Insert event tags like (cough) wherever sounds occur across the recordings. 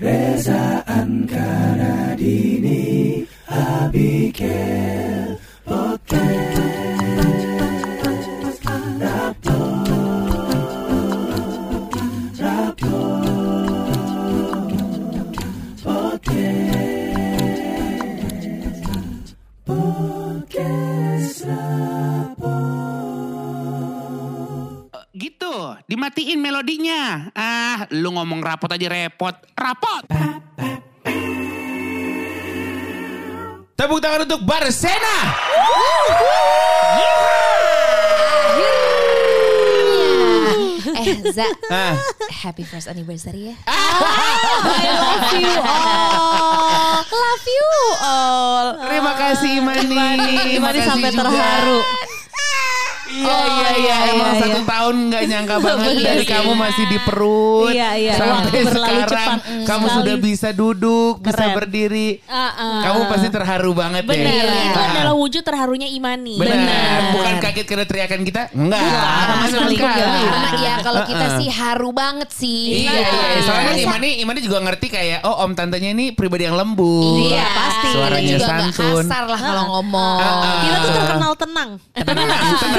Reza Ankara Dini Abigail ngomong rapot aja repot. Rapot. Tepuk tangan untuk Barsena. Eh, Za, Ah. happy first anniversary ya. I love you all. Love you all. Terima kasih Imani. Imani sampai juga. Iya iya iya iya, emang iya, satu iya. tahun nggak nyangka (laughs) banget Bener dari kamu masih di perut Iya, iya. sampai berlalu sekarang cepat kamu sekali. sudah bisa duduk bisa Keren. berdiri Uh-uh. kamu pasti terharu banget Benar, ya itu Ah. adalah wujud terharunya Imani. Benar. bukan kaget karena teriakan kita enggak sama sekali enggak. Karena ya kalau kita Uh-uh. sih haru banget sih. Iya, iya, iya. soalnya kan Imani, Imani juga ngerti kayak, oh om tantenya ini pribadi yang lembut. Iya pasti. Suaranya santun. kasar lah kalau ngomong. Ah, Kita tuh terkenal tenang. Tenang,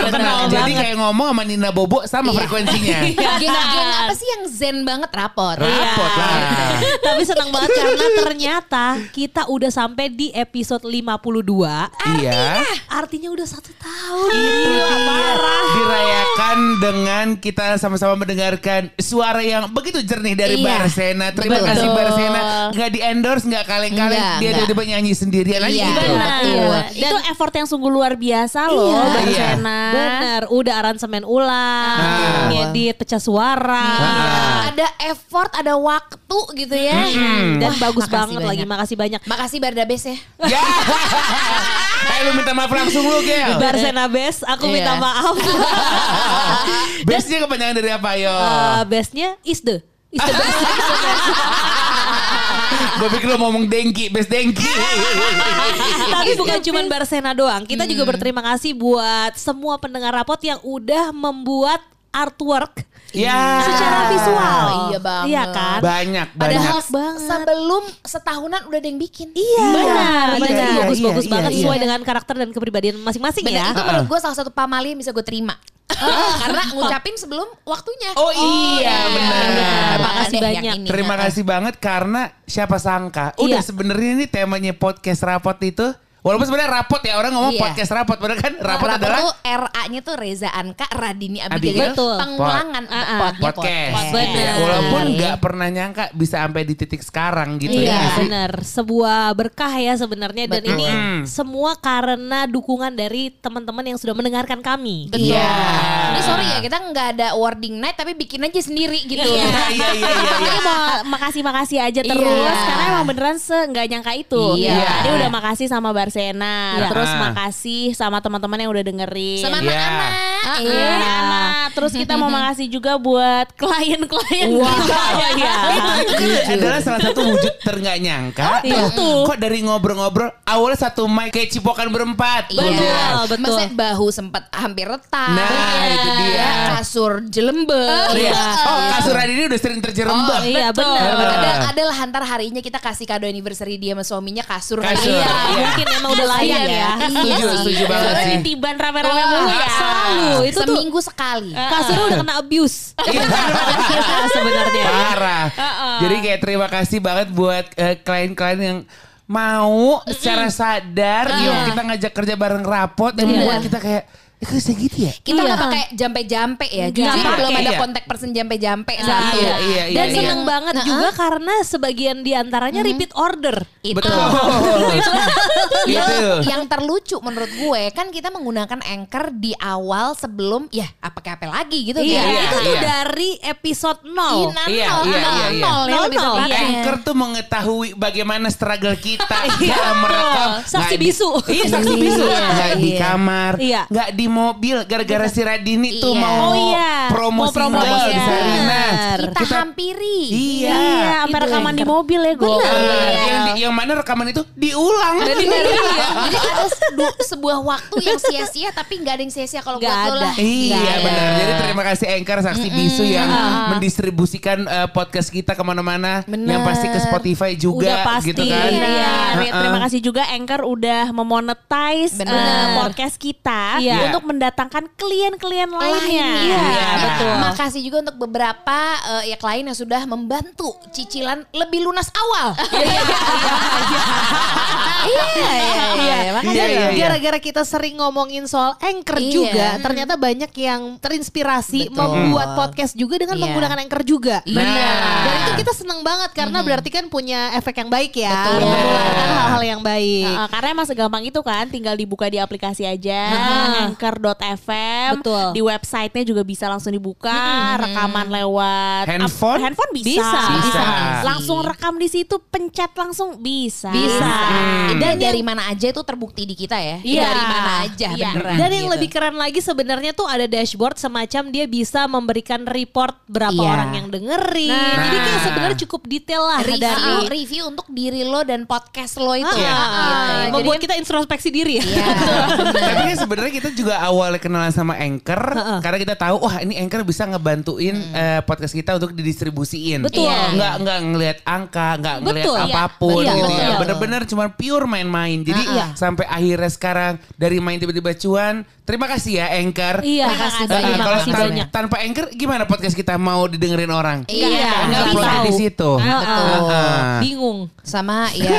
tenang, tenang. Jadi kayak ngomong sama Nina Bobo sama Iya. frekuensinya. (laughs) Geng-geng apa sih yang zen banget rapor? Rapot lah. (laughs) Tapi senang banget karena ternyata kita udah sampai di episode 52. Iya. Artinya udah satu tahun. Itu dia. Dirayakan dengan kita sama-sama mendengarkan suara yang begitu jernih dari Iya. Barsena. Terima Betul. kasih Barsena. Nggak di endorse, nggak kaleng-kaleng. Dia tiba-tiba nyanyi sendirian aja Iya. gitu. Itu effort yang sungguh luar biasa loh, Iya. Barsena. Iya. Bener, udah aransemen ulang, Ah. ngedit pecah suara. Ah. Ada effort, ada waktu gitu ya. Dan Wah, bagus banget lagi, banyak. makasih banyak. Makasih Bardabes ya. Ya. (laughs) Kayak lu minta maaf langsung lu, Gel. Barsena Best, aku Iya. minta maaf. (laughs) Bestnya kepanjangan dari apa, yo? Eh, bestnya is the is the best. (laughs) Gue pikir lo ngomong dengki, best dengki. (laughs) Tapi bukan cuma Barsena doang. Kita juga berterima kasih buat semua pendengar rapot yang udah membuat artwork Ya. secara visual. Iya banget. Iya kan? Banyak, banyak. Padahal banget. sebelum setahunan udah ada yang bikin. Iya, benar. Iya, Benar. iya, Bagus-bagus iya, banget iya. sesuai dengan karakter dan kepribadian masing-masing ya. itu menurut gue salah satu pamali yang bisa gue terima. (laughs) Karena ngucapin sebelum waktunya. Oh iya, benar. benar. Makasih Ada yang banyak. ini. Terima kasih banget karena siapa sangka. Udah Iya. sebenarnya ini temanya podcast rapot itu walaupun sebenarnya rapot ya orang ngomong Iya. podcast rapot padahal kan rapot Rapor adalah tuh RA-nya tuh Reza Anka Radini Abigail. Abigail. Betul. Pengulangan Ah, ah. potnya podcast. Benar. Walaupun nggak pernah nyangka bisa sampai di titik sekarang gitu Iya, ya. sih? benar. Sebuah berkah ya sebenarnya dan Betul. ini Mm. semua karena dukungan dari teman-teman yang sudah mendengarkan kami. Betul. Iya. Ini sorry ya kita nggak ada wording night tapi bikin aja sendiri gitu. Iya. Iya, iya, iya, iya. Mau makasih-makasih aja terus Iya. karena emang beneran se nggak nyangka itu. Iya. Tadi udah makasih sama Barsena, Iya. terus Ah. makasih sama teman-teman yang udah dengerin. Sama Iya. anak-anak. Ah, Iya. anak. Terus kita mau makasih juga buat klien-klien Wow. kita. Iya. Itu kan adalah salah satu wujud terenggak nyangka. Iya. Betul. Kok dari ngobrol-ngobrol awalnya satu mic kayak cipokan berempat. Betul, Iya. betul. Maksudnya bahu sempat hampir retak. Nah, itu dia. Ya, kasur jelembek. Iya. Oh, kasur ini udah sering terjerembab. Oh, iya, Betul. benar. Ada adalah hantar harinya kita kasih kado anniversary dia sama suaminya kasur. Kasur. ya. Iya, Iya. mungkin emang udah layak ya. Setuju, sih. setuju banget Soalnya sih. ditiban rame-rame mulu ya. Selalu. Itu tuh Seminggu sekali. kasurnya udah kena abuse. Iya, (laughs) sebenarnya. Parah. Jadi kayak terima kasih banget buat eh, klien-klien yang mau secara sadar yuk kita ngajak kerja bareng rapot dan Bener. buat kita kayak kok bisa gitu ya? Kita Iya. nggak pakai jampe-jampe ya. Jujur pakai, belum ada iya. kontak person jampe-jampe Nah, satu. iya, iya, iya, Dan iya. seneng banget juga karena sebagian di antaranya repeat order. Itu. Betul. (laughs) yang, Itu. yang terlucu menurut gue kan kita menggunakan anchor di awal sebelum ya apa kayak apa lagi gitu Iya, kan. itu tuh iya. dari episode 0. Ina, Iya, nol, iya, nol, iya, iya. nol ya Nol, nol. tepatnya. Anchor tuh mengetahui bagaimana struggle kita (laughs) Iya, dalam merekam. Saksi Nggak di- bisu. Iya saksi bisu. Iya, Nggak di iya. kamar. Iya. Nggak di mobil gara-gara si Radini tuh Iya. mau Oh iya. promo Mau promo single di iya. Sarina. Kita, hampiri. Iya. Iya, sampai rekaman di mobil ya gue. Eh, yang, di- yang mana rekaman itu diulang. (laughs) Jadi ada sedu- sebuah waktu yang sia-sia tapi nggak ada yang sia-sia kalau buat lo ada. lah. Iya ada. benar. Jadi terima kasih Anchor Saksi Bisu yang mendistribusikan eh, podcast kita ke mana-mana. Yang pasti ke Spotify juga udah pasti gitu kan. Iya, terima kasih juga Anchor udah memonetize eh, podcast kita Iya. untuk mendatangkan klien-klien lainnya. Iya, Iya. betul. Makasih juga untuk beberapa eh, ya klien yang sudah membantu cicilan lebih lunas awal. (laughs) Iya, iya, iya, iya. Iya, iya, gara-gara kita sering ngomongin soal anchor Iya. juga, ternyata banyak yang terinspirasi Betul. membuat podcast juga dengan Iya. menggunakan anchor juga. Benar. Dan itu kita seneng banget karena berarti kan punya efek yang baik ya, Betul. menularkan hal-hal yang baik. Heeh, karena emang segampang itu kan tinggal dibuka di aplikasi aja anchor.fm Betul. di websitenya juga bisa langsung dibuka rekaman lewat Handphone? ap- handphone bisa Bisa. Bisa. langsung rekam di situ pencet langsung bisa Bisa. Hmm. Dan dari mana aja itu terbukti di kita ya. Iya. Dari mana aja Iya. beneran. Dan yang gitu. lebih keren lagi sebenarnya tuh ada dashboard semacam dia bisa memberikan report berapa Iya. orang yang dengerin. Nah. Jadi kayak sebenarnya cukup detail lah review, dari review untuk diri lo dan podcast lo itu. Ah, Gitu. Jadi- membuat kita introspeksi diri ya. Iya. (laughs) Tapi kan sebenarnya kita juga awalnya kenalan sama Anchor karena kita tahu wah ini Anchor bisa ngebantuin eh, podcast kita untuk didistribusiin. Betul. Iya. Nggak nggak ngelihat angka, nggak ngelihat. Iya. apa pun Iya, gitu ya. betul. Bener-bener cuma pure main-main. Jadi sampai akhirnya sekarang dari main tiba-tiba cuan. Terima kasih ya Anchor. Iya, Terima kasih banyak. kalau kasih tan- banyak. tanpa Anchor gimana podcast kita mau didengerin orang? Iya, Nggak nggak upload bisa. di situ. Betul. Heeh. Bingung. Sama (laughs) ya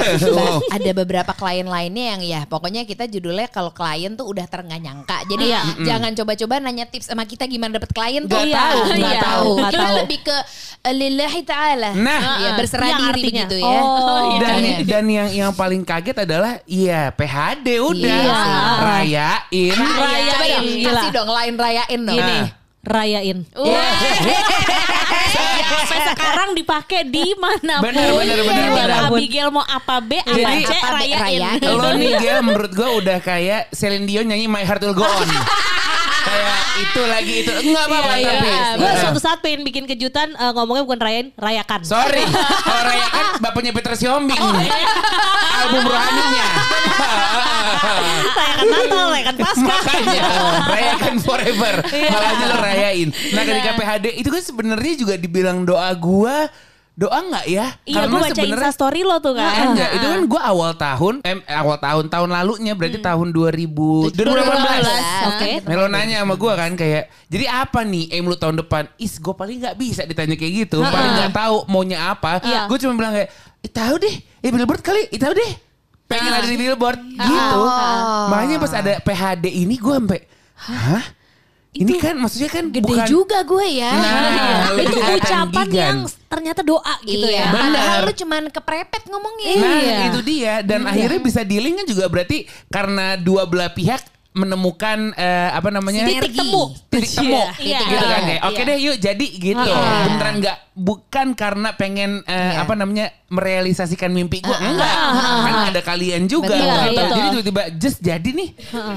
ada beberapa klien lainnya yang ya pokoknya kita judulnya kalau klien tuh udah ternyangka. Jadi Iya. jangan coba-coba nanya tips sama kita gimana dapet klien tuh. Nggak Iya. tahu, nggak nggak tahu. Kita tahu. lebih ke eh, lillahi ta'ala. Nah. ya berserah Yang diri artinya. begitu ya. Oh, (laughs) iya. dan Iya. dan yang yang paling kaget adalah iya PHD udah Iya. rayain Rayain. Coba dong, Gila. kasih dong lain rayain dong. Gini, Ah. rayain. sampai sekarang dipakai di mana pun Bener, bener, bener, Mau bener. Abigail mau apa B apa Jadi- C rayain rayain. Lo nih dia menurut gue udah kayak Celine Dion nyanyi My Heart Will Go On. (laughs) itu lagi itu enggak apa-apa Iya, tapi. Gue Nah. suatu saat pengen bikin kejutan eh, ngomongnya bukan rayain, rayakan. Sorry, (laughs) kalau rayakan bapaknya Peter Siombing. Oh, iya. Album rohaninya. (laughs) rayakan Natal, rayakan Paskah. Makanya rayakan forever. Iya. Makanya lo rayain. Nah ketika PHD itu kan sebenarnya juga dibilang doa gua doa nggak ya? Iya gue baca sebenarnya- instastory lo tuh kan Ah, enggak, itu kan gue awal tahun, eh, awal tahun tahun lalunya berarti tahun 2000 2018. Oke. Melo nanya sama gue kan kayak, jadi apa nih aim lu tahun depan? Is gue paling nggak bisa ditanya kayak gitu, paling nggak tahu maunya apa. Iya. Gue cuma bilang kayak, eh, tahu deh, eh billboard kali, eh, tahu deh, pengen ada di billboard gitu. Makanya pas ada PHD ini gue sampai, hah? Ini kan maksudnya kan Gede bukan juga gue ya. Nah, lebih itu ucapan gigan. yang ternyata doa gitu iya. ya. Padahal Benar. lu cuman keprepet ngomongnya. Nah Iya. itu dia dan akhirnya bisa dealing kan juga berarti karena dua belah pihak menemukan eh, apa namanya titik temu titik temu Iya. gitu kan Iya. kayak oke deh yuk jadi gitu Iya. beneran nggak bukan karena pengen eh, Iya. apa namanya merealisasikan mimpi gua enggak kan ada kalian juga Betul, gitu. betul. jadi tiba-tiba just jadi nih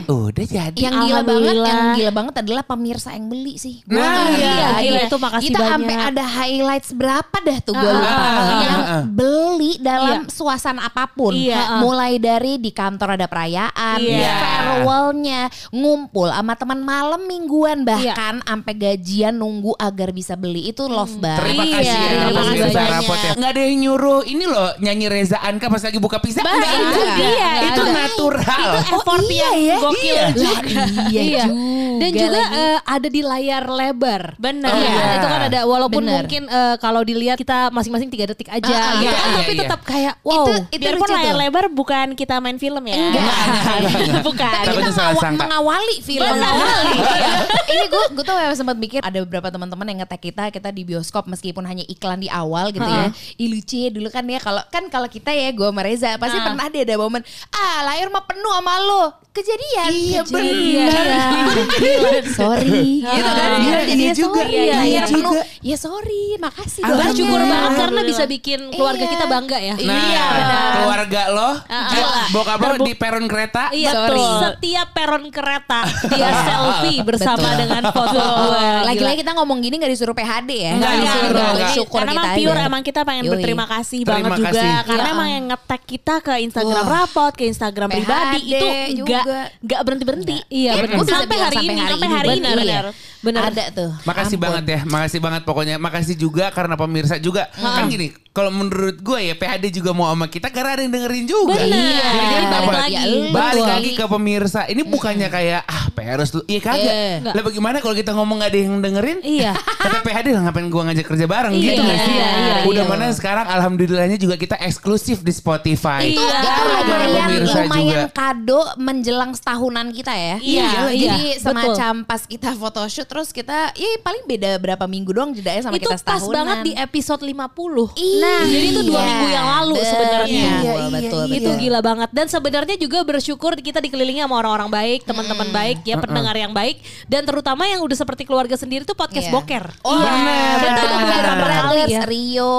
udah jadi Yang gila banget, yang gila banget adalah pemirsa yang beli sih. Gua Nah, iya, gila, itu makasih Kita banyak. sampai ada highlights berapa dah tuh gue lupa. ah, yang ah, ah. beli dalam suasana apa pun. Iya. Mulai dari di kantor ada perayaan, Iya. farewellnya, ngumpul sama teman malam mingguan Iya. bahkan sampai gajian nunggu agar bisa beli itu love banget. Terima Iya, kasih ya terima kasih ya. Nggak ada yang nyuruh ini loh nyanyi Reza Anka pas lagi buka pizza. Nggak Nggak ada. ada. Iya, Itu Nggak ada. natural. effort iya yang ya? gokil Iya. Lah, iya, Iya. juga Dan juga eh, ada di layar lebar. Bener. Oh, Iya, iya. itu kan ada walaupun Bener. mungkin eh, kalau dilihat kita masing-masing tiga detik aja Ah, ah, gitu, iya, iya, tapi iya. tetap kayak wow. Itu- itu Biarpun layar tuh. lebar bukan kita main film ya. Takutnya (laughs) bukan. kita salah ngawa- sangka. mengawali film mengawali. (laughs) ini gue gue tuh sempat mikir ada beberapa teman-teman yang ngetek kita kita di bioskop meskipun hanya iklan di awal gitu ya. Ih lucu ya dulu kan ya kalau kan kalau kita ya gue sama Reza pasti Ah. pernah deh ada momen ah layar mah penuh sama lo kejadian. Iya, Kejadian. bener. (laughs) Sorry gitu kan. Iya, iya dia juga, sorry, iya juga. penuh. Ya sorry, makasih. Bersyukur doanya. banget karena bisa bikin keluarga Iya. kita bangga ya. Nah, Iya, benar. keluarga lo, Gila. bokap lo di peron kereta. Iya, Sorry. setiap peron kereta dia (laughs) selfie bersama Betul. dengan foto gue. Lagi-lagi kita ngomong gini gak disuruh PHD ya. Enggak Nggak disuruh. Syukur karena kita emang pure emang kita pengen berterima kasih Banget juga kasih. karena Iya. emang yang nge-tag kita ke Instagram rapot ke Instagram PHD pribadi itu juga. enggak enggak berhenti berhenti Iya, Ya, benar. gua bisa Sampai hari ini, sampai hari ini, Bener, bener. Bener. Ada tuh. Makasih Ampun. banget ya, makasih banget pokoknya. Makasih juga karena pemirsa juga. Kan gini, kalau menurut gue ya PHD juga mau sama kita karena ada yang dengerin juga. Bener. Jadi kita Balik dapat lagi. balik Betul. lagi ke pemirsa. Ini bukannya kayak ah PR tuh. Iya kagak. Iya. Lah bagaimana kalau kita ngomong gak ada yang dengerin? Iya. (laughs) Kata PHD lah ngapain gua ngajak kerja bareng Iya, gitu gak sih? iya, iya, Udah iya. mana sekarang alhamdulillahnya juga kita eksklusif di Spotify. Iya. Itu lumayan, pemirsa lumayan juga. kado menjelang setahunan kita ya. Iya, iya, Jadi betul. semacam pas kita photoshoot terus kita, ya paling beda berapa minggu doang jedanya sama itu kita pas setahunan. banget di episode 50. Iya. Nah, jadi itu dua minggu yang lalu sebenarnya. Betul, Iya, iya, betul, iya. Itu gila banget dan sebenarnya juga bersyukur kita dikelilingi sama orang-orang baik, teman-teman baik, ya pendengar yang baik dan terutama yang udah seperti keluarga sendiri tuh podcast Iya. boker. Oh, Bener, Kita bener. udah beberapa Kali ya. Rio,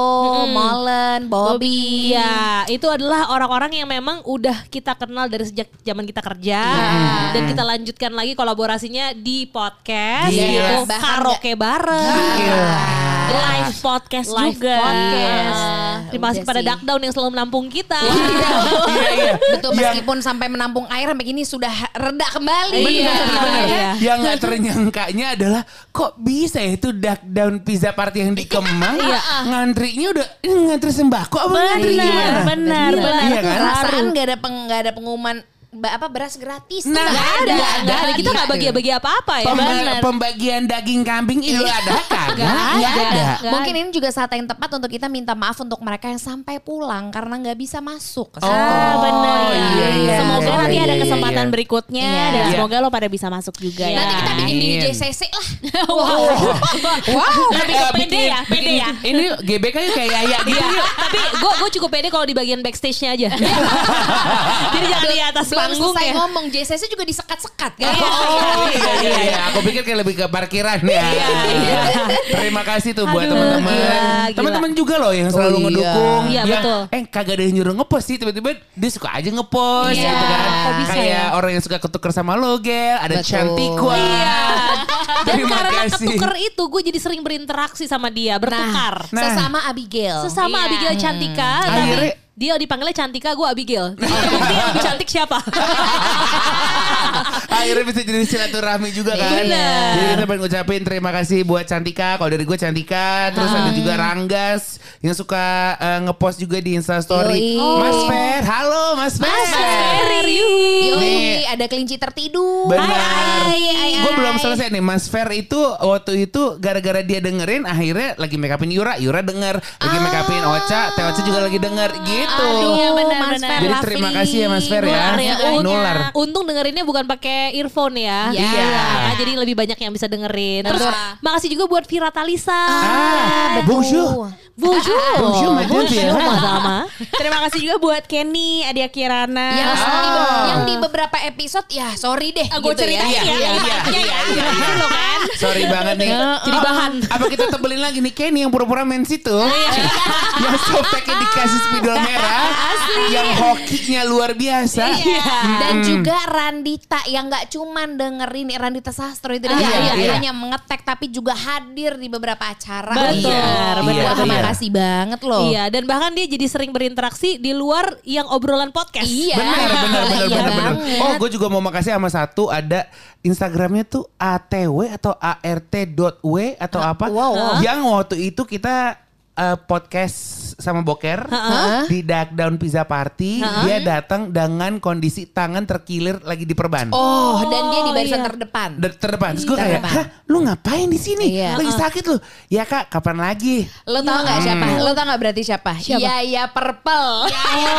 Molen, Bobby. Iya, itu adalah orang-orang yang memang udah kita kenal dari sejak zaman kita kerja dan kita lanjutkan lagi kolaborasinya di podcast Iya. yaitu Bahkan karaoke bareng. Live podcast Live juga podcast. Terima kasih kepada. Duckdown yang selalu menampung kita. (laughs) Iya, iya. Betul Yang- meskipun sampai menampung air sampai gini sudah reda kembali. Iya, Bener. iya. Yang nggak ternyangkanya adalah kok bisa ya itu duck down pizza party yang di Kemang ngantrinya udah ini ngantri sembako apa ngantri benar gimana? benar benar Iya kan? Perasaan gak ada peng, gak ada pengumuman apa beras gratis. Nah, nggak ada, nggak Nggak ada, kita nggak Gitu. bagi-bagi apa-apa ya. Pemba- bener. pembagian daging kambing Idul Adha kagak (laughs) nggak ada. Nggak Mungkin ini juga saat yang tepat untuk kita minta maaf untuk mereka yang sampai pulang karena nggak bisa masuk. ke Oh, sana. Ah, benar. iya, iya, semoga iya, nanti iya, ada iya, kesempatan iya. berikutnya Iya. dan Iya. semoga lo pada bisa masuk juga ya. Nanti kita bikin di. JCC lah. (laughs) Wow, lebih ke Eh, pede ya, pede ya. Ini GBK yuk kayak Yaya gitu Iya, tapi gue gue cukup pede kalau di bagian backstage-nya aja. (laughs) Jadi jangan di atas Selesai ya. ngomong JCC juga disekat-sekat kan. Oh (laughs) iya iya iya. Aku pikir kayak lebih ke parkiran ya. Terima kasih tuh buat teman-teman. Teman-teman juga loh yang selalu Oh, iya. ngedukung. Iya, Yang, betul. Eh kagak ada yang nyuruh ngepost sih tiba-tiba dia suka aja ngepost Iya, gitu kan. bisa Kayak ya? orang yang suka ketuker sama lo Gel, ada Betul. Cantikwa. Iya. (laughs) Dan Terima karena kasih. ketuker itu gue jadi sering berinteraksi sama dia, bertukar. Nah. Sesama Abigail. Sesama Iya. Abigail Cantika, tapi Akhirnya- dia dipanggilnya Cantika, gue Abigail. (laughs) Bukti yang lebih cantik siapa? (laughs) Akhirnya bisa jadi silaturahmi juga kan. Bener. Jadi kita pengen ngucapin terima kasih buat Cantika. Kalau dari gue Cantika. Terus ada juga Ranggas yang suka eh, ngepost juga di Instastory. Yoi. Mas Fer, halo Mas Fer. Mas Ferry. Yoi, ada kelinci tertidur. Benar. Gue belum selesai nih. Mas Fer itu waktu itu gara-gara dia dengerin akhirnya lagi make upin Yura, Yura denger. Lagi make upin Ocha, Teh Ocha juga lagi denger gitu. Aduh, Iya, benar, Mas benar. Fer Jadi terima kasih ya Mas Fer ya. Nular ya, Nular. Untung dengerinnya bukan pakai earphone ya. Iya. Nah, jadi lebih banyak yang bisa dengerin. Terus makasih juga buat Vira Talisa. Ah, bonjour. Bonjour. Bonjour, Madame Bonjour, Vira. sama. (laughs) Terima kasih juga buat Kenny, Adia Kirana. Yang, Ah. di, be- yang di beberapa episode ya sorry deh Ah, gue gitu ceritain ya. ya, Iya, ini iya, makanya iya, ya. iya, iya. Gitu kan. Sorry banget nih. Jadi bahan. Apa kita tebelin lagi nih Kenny yang pura-pura main situ? yang softteknya dikasih spidol merah. Yang hokinya luar biasa. Dan juga Randita yang nggak cuman dengerin Randita Sastro itu Ah, dia iya, iya. hanya mengetek tapi juga hadir di beberapa acara. Betul, Iya, makasih banget loh. Iya, dan bahkan dia jadi sering berinteraksi di luar yang obrolan podcast. Iya. Benar, benar, benar, Iya benar, benar. Oh, gue juga mau makasih sama satu ada Instagramnya tuh atw atau art.w atau apa? wow, wow. Yang waktu itu kita eh, podcast sama Boker di Duck Down Pizza Party. Dia datang dengan kondisi tangan terkilir lagi diperban. Oh, dan dia di barisan iya. terdepan. De- terdepan. Terus gue kayak, Terdepan. Hah, lu ngapain di sini? Iya. Lagi sakit lu? Ya kak, kapan lagi? Lo tau nggak siapa? Lo tau nggak berarti siapa? Siapa? Iya, iya Purple. Oh iya,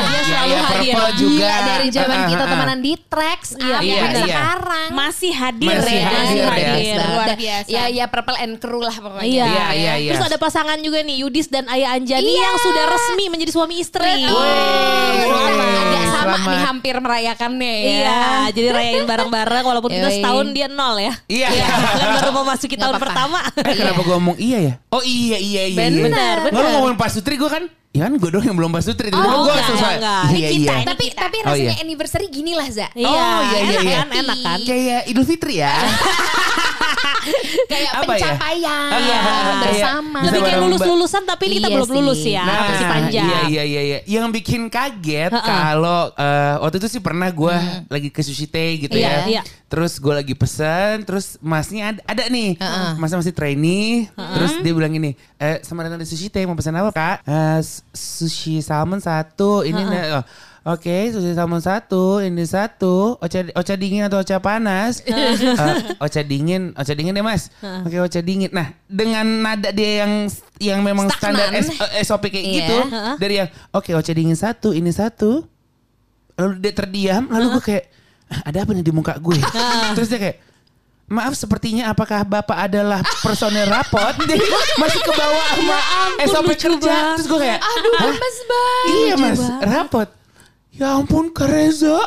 dia Iya, selalu iya, hadir. Purple juga. Gila dari zaman Ah, kita temenan di Trax Iya, iya, iya. sekarang. Masih hadir Masih ya. hadir ya. Hadir, Banget. Luar Dan- biasa. Ya, ya Purple and Crew lah pokoknya. Iya. Iya, iya, iya. Terus ada pasangan juga juga nih Yudis dan Ayah Anjani Iya. yang sudah resmi menjadi suami istri. Betul. Wey, Agak sama selamat. nih hampir merayakannya ya. Iya, jadi rayain bareng-bareng walaupun kita setahun dia nol ya. Iya. kan baru memasuki Nggak tahun apa-apa. pertama. Eh, kenapa gue ngomong iya ya? Oh iya iya iya. Iya. bener. Nggak, lu ngomongin Pak Sutri gue kan. Ya kan gue doang yang belum Pak Sutri. Oh, gue enggak, selesai. enggak. Iya Ini kita, iya. ini Tapi kita. tapi Oh, rasanya iya. anniversary gini lah Za. Iya, Oh, iya, iya, enak iya. kan, enak kan. Kayak Idul Fitri ya. (laughs) (laughs) Kayak Apa ya? pencapaian Iya, bersama. Lebih kayak lulus-lulusan tapi ini kita Iya belum lulus sih. ya. Nah, masih panjang. Iya iya iya iya. Yang bikin kaget Ha-ha. kalau eh, waktu itu sih pernah gue lagi ke sushi teh gitu Iya, ya. iya. Terus gue lagi pesen, terus masnya ada, ada nih. Ha-ha. Masnya masih trainee. Terus dia bilang gini, eh sama datang di sushi teh mau pesan apa kak? S- sushi salmon satu. Ini nih, oh, Oke, sushi salmon satu, ini satu, ocha, ocha dingin atau ocha panas? (laughs) Eh, ocha dingin, ocha dingin deh mas. Oke, ocha dingin. Nah, dengan nada dia yang yang memang standar. S- eh, SOP kayak Iya. gitu, dari yang oke ocha dingin satu, ini satu, lalu dia terdiam, lalu gue kayak "Ah, ada apa nih di muka gue? (laughs) Terus dia kayak Maaf sepertinya apakah Bapak adalah personel rapot? (laughs) Jadi masih ke bawah sama SOP kerja. Terus gue kayak Aduh, "Hah? lemes banget. Iya mas, rapot. Ya ampun Kak Reza. (laughs)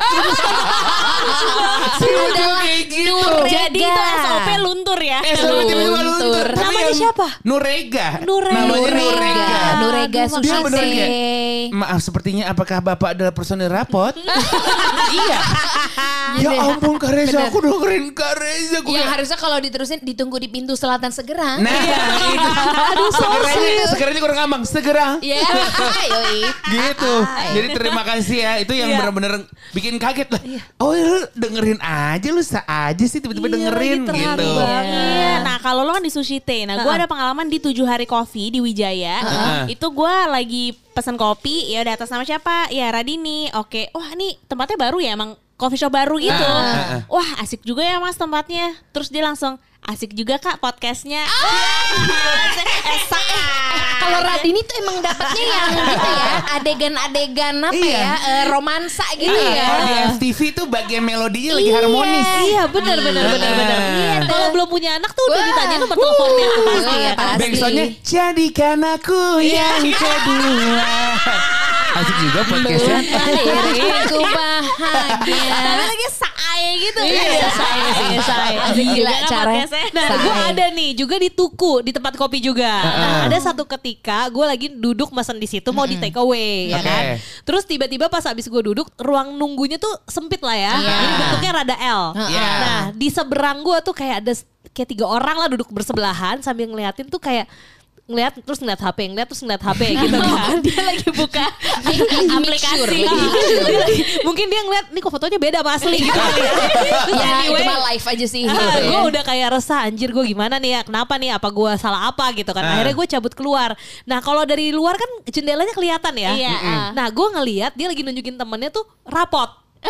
Si lucu kayak gitu. Jadi itu SOP luntur ya. SOP tiba-tiba luntur. Tapi Namanya siapa? Nurega. Nurega. Namanya Nurega, Nurega. Dia kayak, Maaf sepertinya apakah Bapak adalah personil rapot? (laughs) iya. Ya ampun Kak Reza, aku dengerin Kak Reza. Gue Yang kayak, harusnya kalau diterusin ditunggu di pintu selatan segera. Nah, (laughs) itu. Aduh, segeranya, segeranya kurang ngambang. Segera. Iya, yoi. Gitu. Jadi terima kasih ya. Itu yang Iya. benar-benar bikin kaget lah. Oh, lu dengerin aja lu sa aja sih tiba-tiba dengerin Iya, lagi terharu gitu. banget. Nah kalau lo kan di Sushi Teh, nah gue ada pengalaman di tujuh hari kopi di Wijaya. Heeh. Itu gue lagi pesan kopi, ya udah atas nama siapa? Ya Radini. Oke, wah ini tempatnya baru ya emang coffee shop baru gitu. Ah, ah, ah. Wah asik juga ya mas tempatnya. Terus dia langsung asik juga kak podcastnya. (laughs) Esak. Kalau Radini tuh emang dapetnya yang (laughs) gitu ya, adegan-adegan apa Iya. ya, eh, romansa gitu Iya, ya. Kalau di FTV tuh bagian melodinya lagi Iya. harmonis. Iya benar benar benar benar. Iya, Kalau belum punya anak tuh udah Wah. ditanyain nomor teleponnya tuh pasti ya kan. pasti. Backsoundnya jadikan aku yang kedua. (laughs) Asik juga podcastnya. Diriku bahagia. Tapi lagi sae gitu. Iya, sae sih, sae. Asik Gila juga kan cara-. Nah gue ada nih juga di tuku di tempat kopi juga. Nah, ada satu ketika gue lagi duduk mesen di situ mau di take away ya kan. Terus tiba-tiba pas habis gue duduk ruang nunggunya tuh sempit lah ya. Iya. Ini bentuknya rada L. Iya. Nah di seberang gue tuh kayak ada kayak tiga orang lah duduk bersebelahan sambil ngeliatin tuh kayak ngeliat terus ngeliat HP, ngeliat terus ngeliat HP gitu (laughs) kan. Dia lagi buka aplikasi. Mungkin dia ngeliat nih kok fotonya beda sama asli gitu ya. Terus (laughs) Ya, itu anyway, mah live aja sih. Ah, gitu ya. gue udah kayak resah anjir gue gimana nih ya kenapa nih apa gue salah apa gitu kan Ah. akhirnya gue cabut keluar nah kalau dari luar kan jendelanya kelihatan ya Iya, ah. nah gue ngeliat dia lagi nunjukin temennya tuh rapot (laughs)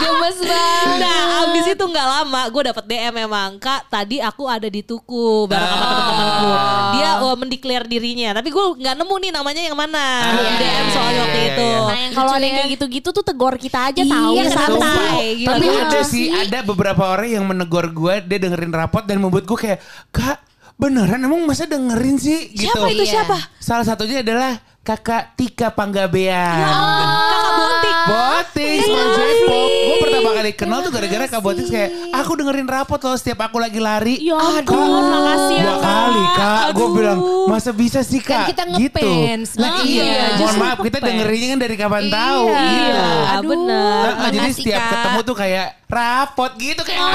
Gemes banget. Nah abis itu nggak lama gue dapet DM memang Kak tadi aku ada di tuku bareng sama teman-temanku Dia uh, mendeklar dirinya Tapi gue nggak nemu nih namanya yang mana Di iya, DM soalnya iya, waktu iya, itu iya. Nah yang kalau ada yang kayak gitu-gitu tuh tegor kita aja Iya, tahu santai. santai. Gila, Tapi ada sih, ada beberapa orang yang menegur gue, dia dengerin rapot dan membuat gue kayak, kak beneran emang masa dengerin sih? Gitu. Siapa itu Iya. siapa? Salah satunya adalah kakak Tika Panggabean. Kakak Botik Botis, Manjai Pop. Gue pertama kali kenal tuh gara-gara Kak Botis kayak, aku dengerin rapot loh setiap aku lagi lari. Ya ampun, makasih ya Dua kali kak, gue Aduh. bilang masa bisa sih Kan kak? kita gitu. Nah Ah, iya, iya, mohon maaf kita dengerinnya kan dari kapan tahu Iya, ah, bener. Nah, jadi setiap ketemu tuh kayak rapot gitu kayak ah,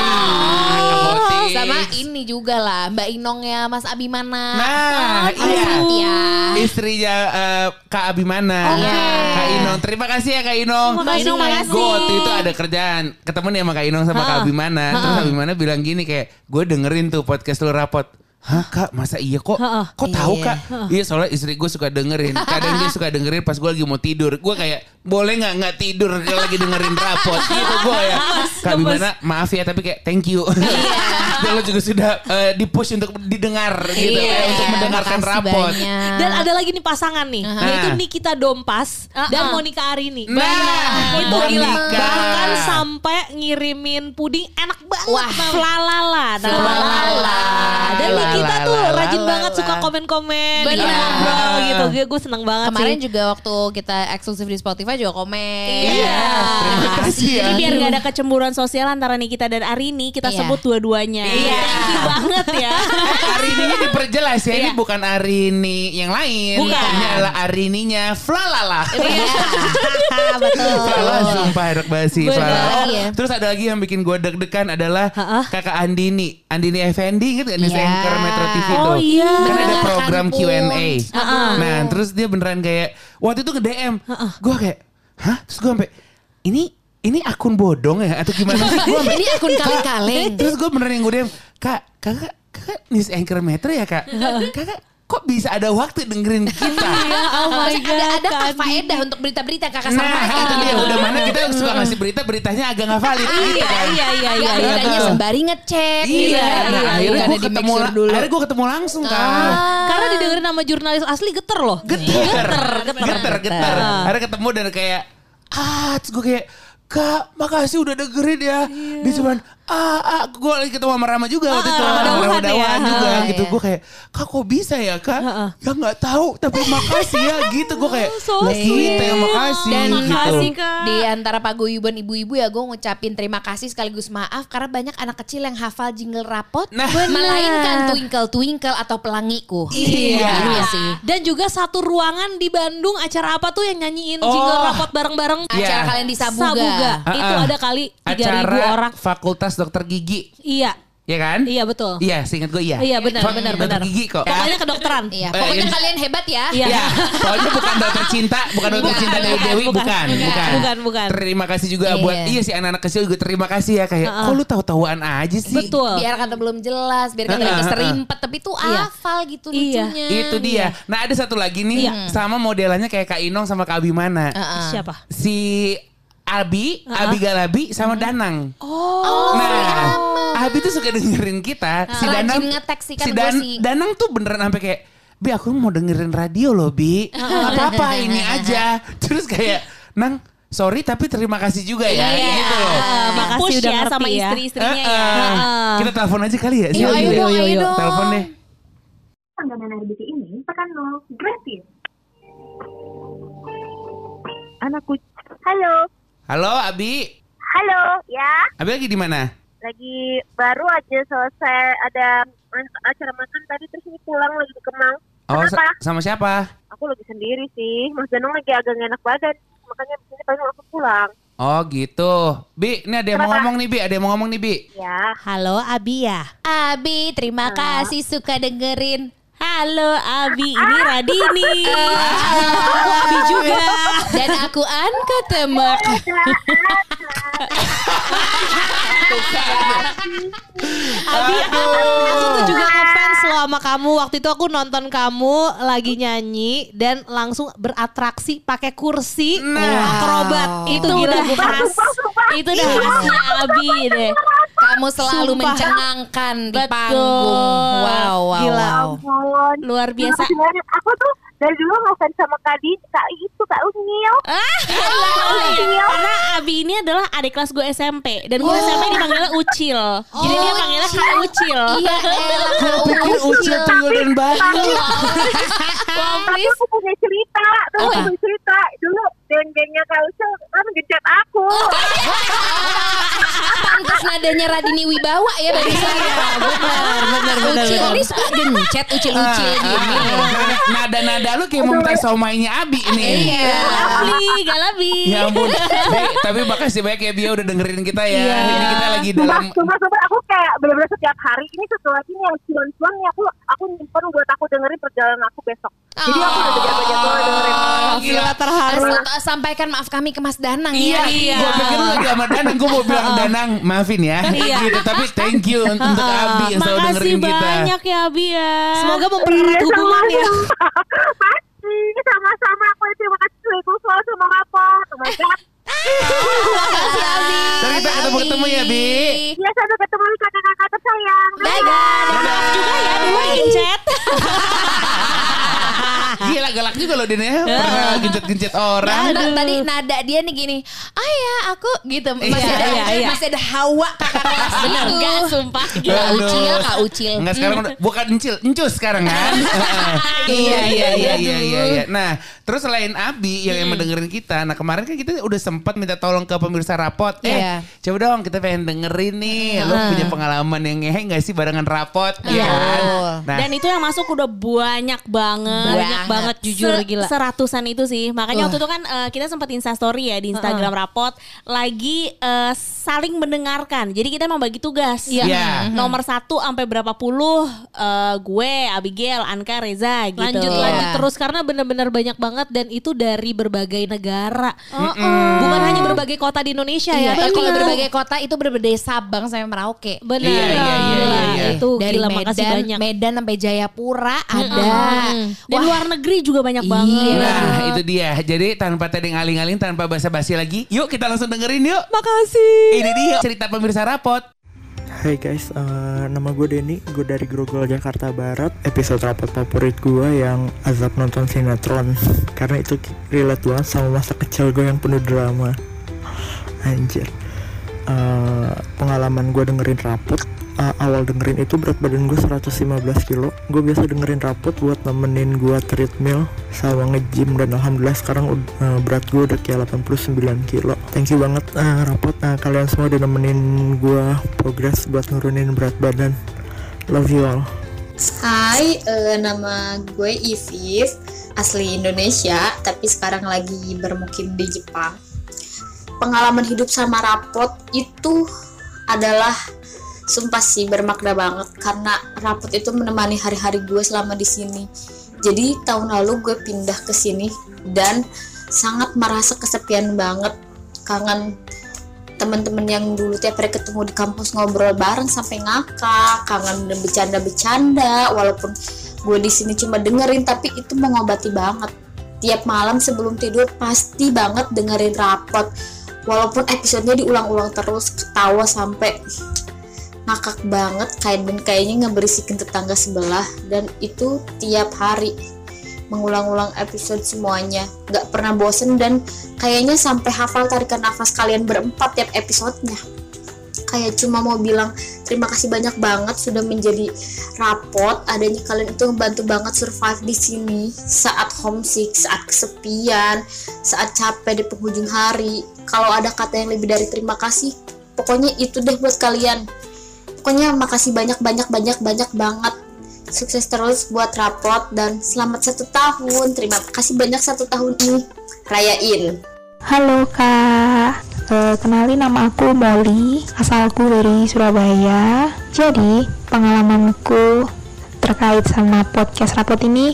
Kak Botis. Sama ini juga lah Mbak Inongnya Mas Abimana. Nah, Oh, iya. Satya. Istrinya eh, Kak Abimana. Oke. Kak Inong. Terima kasih ya Kak Inong. Makasih, Inong, makasih. Gue waktu itu ada kerjaan. Ketemu nih sama Kak Inong sama Kak Abimana. Terus Abimana bilang gini kayak, gue dengerin tuh podcast lu rapot. Hah kak masa iya kok Kok tahu Iya. kak Iya soalnya istri gue suka dengerin Kadang dia suka dengerin pas gue lagi mau tidur Gue kayak boleh nggak nggak tidur kalau lagi dengerin rapot (laughs) gitu gue ya. Kak Bimana maaf ya tapi kayak thank you. (laughs) Dan lo juga sudah eh, di-push untuk didengar gitu Iya. eh, untuk mendengarkan rapot. banyak. Dan ada lagi nih pasangan nih, Nah. yaitu Nikita Dompas dan Uh-uh. Monica Arini. Nah, itu gila. Bahkan sampai ngirimin puding enak banget. Wah. flalala. Nah, Flalala. Dan Nikita tuh rajin banget suka komen-komen. Benar. ngobrol gitu. Gue gue seneng banget Kemarin juga waktu kita eksklusif di Spotify juga komen. Iya. Terima kasih ya. Jadi biar gak ada kecemburuan sosial antara Nikita dan Arini, kita Iya. sebut dua-duanya. Iya. Thank you banget ya. Arininya diperjelas ya, ini bukan Arini yang lain. Bukan. Ini adalah Arininya Flalala. Iya. (laughs) Betul. Flalala sumpah enak banget sih. Oh, Iya. Terus ada lagi yang bikin gue deg-degan adalah Ha-ah. kakak Andini. Andini Effendi inget gak nih Iya. anchor Metro TV Oh tuh? iya. Kan ada program. Q&A. Nah terus dia beneran kayak waktu itu ke DM. Gue kayak hah? Terus gue sampai ini ini akun bodong ya atau gimana sih? Gue Ini akun kaleng-kaleng. Terus gue beneran yang gue DM, kak, kakak, kakak news anchor Metro ya kak? Kakak, kok bisa ada waktu dengerin kita? (laughs) oh my Maksudnya ada ada God, faedah untuk berita-berita kakak Nah (laughs) itu dia udah mana kita suka ngasih berita beritanya agak nggak valid gitu Iya, kan. iya, iya, iya. iya. beritanya sembari ngecek. Iya, gitu. nah, Iya, akhirnya nggak gue ketemu, dulu. akhirnya gue ketemu langsung kan. Karena didengerin nama jurnalis asli geter loh. Geter, geter, geter. geter. Akhirnya ketemu dan kayak, ah, gue kayak, Kak, makasih udah dengerin ya. Dia cuman, ah, ah, gue lagi ketemu sama Rama juga waktu itu. Rama Dawan Dawan ya. juga Ah, gitu. iya. Gue kayak, Kak kok bisa ya kak? Ya nggak tahu, tapi makasih ya gitu. Gue kayak, (laughs) So "Lah, sweet ya makasih Dan gitu. Makasih kak. Di antara paguyuban ibu-ibu ya gue ngucapin terima kasih sekaligus maaf karena banyak anak kecil yang hafal jingle rapot Nah. melainkan twinkle twinkle atau pelangiku. Iya. Iya sih. Dan juga satu ruangan di Bandung acara apa tuh yang nyanyiin Oh. jingle rapot bareng-bareng Iya. Acara kalian di Sabuga. Sabuga. Ah, Itu ah. ada kali 3000 Acara orang. Fakultas Dokter Gigi, Iya. ya kan? Iya betul. Iya, seingat gue iya. Iya, benar, Fak- benar, dokter benar. gigi kok. Pokoknya kedokteran. Iya, Eh, pokoknya ini- kalian hebat ya. Iya. Ya, pokoknya bukan dokter cinta, bukan dokter Bukan, cinta Dewi bukan, Dewi, bukan, bukan. bukan, Bukan, bukan. Terima kasih juga Iya. buat iya sih anak-anak kecil juga terima kasih ya kayak, kok lu tahu-tahuan aja sih. Betul. Biar kata belum jelas, biar kata Heeh, udah heeh. serimpet, tapi tuh Iya. hafal gitu Iya. lucunya. Itu dia. Nah ada satu lagi nih sama modelannya kayak Kak Inong sama Kak Abimana. Heeh. Siapa? Si Abi, Abi Galabi sama Danang. Oh. Nah, Abi tuh suka dengerin kita. Si Rajin Danang, ngetek sih kan si Dan- sih. Danang tuh beneran sampai kayak, Bi aku mau dengerin radio loh Bi. Gak apa-apa (laughs) ini aja. Terus kayak, Nang sorry tapi terima kasih juga ya. Iya. Gitu loh. Ah, makasih Push udah ya ngerti sama ya. istri-istrinya Eh, ya. eh. Heeh. Kita telepon aja kali ya. Iya, ayo dulu? dong, ayo dong. Telepon deh. langganan RBC ini tekan nol gratis. Anakku. Halo. Halo Abi. Halo, ya. Abi lagi di mana? Lagi baru aja selesai ada acara makan tadi terus ini pulang lagi di Kemang. Oh, sa- Kenapa? sama siapa? Aku lagi sendiri sih. Mas Danung lagi agak gak enak badan. Makanya sini paling langsung pulang. Oh gitu. Bi, ini ada yang mau ngomong nih Bi, ada yang mau ngomong nih Bi. Ya. Halo Abi ya. Abi, terima kasih suka dengerin. Halo Abi, ini Radini. Aku Abi juga. Dan aku Anka Temek. Abi, aku tuh juga ngefans loh sama kamu. Waktu itu aku nonton kamu lagi nyanyi dan langsung beratraksi pakai kursi akrobat. Itu, Itu gila udah gue khas. (laughs) Itu udah khasnya Abi deh. Kamu selalu Sumpah. mencengangkan di Betul. panggung. Wow, wow, Gila. wow. Ampun. Luar biasa. Banget. Aku tuh dari dulu ngefans sama Kak Di, Kak itu, Kak Unyil. Ah, (laughs) Karena Abi ini adalah adik kelas gue SMP dan gue SMP dipanggilnya Ucil. Jadi dia panggilnya Kak Ucil. Iya, elah (laughs) Kak Pikir ucil dan bayu. Wow, please. aku punya cerita. Tuh, aku punya cerita. Dulu geng-gengnya Ucil kan ngechat aku. Pantes nadanya Radini Wibawa ya barusan. benar, benar, Ucil benar. ini suka gencet ucil-ucil Ah, gini. ah, Nada-nada lu kayak mau minta somainya Abi nih. Iya. Galabi, Galabi. Ya ampun. Tapi makasih banyak ya Bia udah dengerin kita ya. Iya. Ini kita lagi dalam sumpah, sumpah, aku kayak bener-bener setiap hari ini nih yang cuan-cuan nih aku aku nyimpen buat aku dengerin perjalanan aku besok. Jadi aku udah terjatuh-jatuh dengerin. Ah, gila terharu. Sampaikan maaf kami ke Mas Danang iya, ya. Iya. iya. Gue pikir lu lagi sama Danang. Gue mau (laughs) bilang Danang maafin ya. Iya. Gitu. Tapi thank you (laughs) untuk ah, ah. Abi yang selalu dengerin kita. Makasih banyak ya Abi ya. Semoga iya, mempererat hubungan ya. (laughs) Pasti sama-sama. Aku terima kasih semua apa? Terima kasih oh Abi. Kita ketemu ketemu ya Abi. Iya sampai ketemu kakak-kakak tersayang. Bye guys Maaf Juga ya Dua di chat. (laughs) Gila galak juga loh Din ya. Pernah gencet-gencet orang. Nada, tadi nada dia nih gini, ah ya aku gitu masih Iya, ada iya, iya. masih ada hawa kakak kelas (laughs) Bener gitu. gak sumpah. Kak Aduh. Ucil, Kak Ucil. Enggak sekarang udah bukan encil, encus sekarang kan. (laughs) iya iya iya iya iya iya. Nah, terus selain Abi yang emang dengerin kita, nah kemarin kan kita udah sempat minta tolong ke pemirsa rapot. Eh, coba dong kita pengen dengerin nih. Lo punya pengalaman yang ngehe gak sih barengan rapot? Iya kan? Nah, Dan itu yang masuk udah banyak banget. Banyak banget jujur Se- gila. Seratusan itu sih. Makanya waktu itu kan eh, kita sempat Insta story ya di Instagram rapot lagi eh, saling mendengarkan. Jadi kita emang bagi tugas. Iya. Iya. Nomor satu sampai berapa puluh eh, gue, Abigail, Anka, Reza gitu. Lanjut Iya. lanjut terus karena bener-bener banyak banget dan itu dari berbagai negara. Bukan hanya berbagai kota di Indonesia Iya, ya. kalau Itu- berbagai kota itu dari Sabang sampai Merauke. Iya, iya, iya, iya, iya. Itu dari gila Medan, makasih banyak. Medan sampai Jayapura ada. Dan Wah, luar negeri juga banyak Iya. banget. Nah itu dia Jadi tanpa tadi ngaling-ngaling Tanpa basa-basi lagi Yuk kita langsung dengerin yuk Makasih Ini dia cerita pemirsa rapot Hai guys, eh, nama gue Denny, gue dari Grogol Jakarta Barat. Episode rapat favorit gue yang azab nonton sinetron, karena itu relate banget sama masa kecil gue yang penuh drama. Anjir. Eh, pengalaman gue dengerin rapot, eh, awal dengerin itu berat badan gue 115 kilo. Gue biasa dengerin rapot buat nemenin gue treadmill sama nge-gym dan alhamdulillah sekarang eh, berat gue udah kayak 89 kilo. Thank you banget eh, rapot. Nah, kalian semua udah nemenin gue progres buat nurunin berat badan. Love you all. Hai, eh, nama gue Iviv, asli Indonesia, tapi sekarang lagi bermukim di Jepang. Pengalaman hidup sama rapot itu adalah sumpah sih bermakna banget karena rapot itu menemani hari-hari gue selama di sini. Jadi tahun lalu gue pindah ke sini dan sangat merasa kesepian banget, kangen teman-teman yang dulu tiap hari ketemu di kampus ngobrol bareng sampai ngakak, kangen dan bercanda-bercanda walaupun gue di sini cuma dengerin tapi itu mengobati banget. Tiap malam sebelum tidur pasti banget dengerin rapot. Walaupun episodenya diulang-ulang terus ketawa sampai ngakak banget kayak dan kayaknya ngeberisikin tetangga sebelah. Dan itu tiap hari mengulang-ulang episode semuanya. Nggak pernah bosen dan kayaknya sampai hafal tarikan nafas kalian berempat tiap episodenya. Kayak cuma mau bilang terima kasih banyak banget sudah menjadi rapot. Adanya kalian itu membantu banget survive di sini. Saat homesick saat kesepian saat capek di penghujung hari. Kalau ada kata yang lebih dari terima kasih pokoknya itu deh buat kalian pokoknya makasih banyak banyak banyak banyak banget. Sukses terus buat rapot dan selamat satu tahun. Terima kasih banyak satu tahun ini. Rayain. Halo kak, Eh, kenalin nama aku Molly, asalku dari Surabaya. Jadi pengalamanku terkait sama podcast rapot ini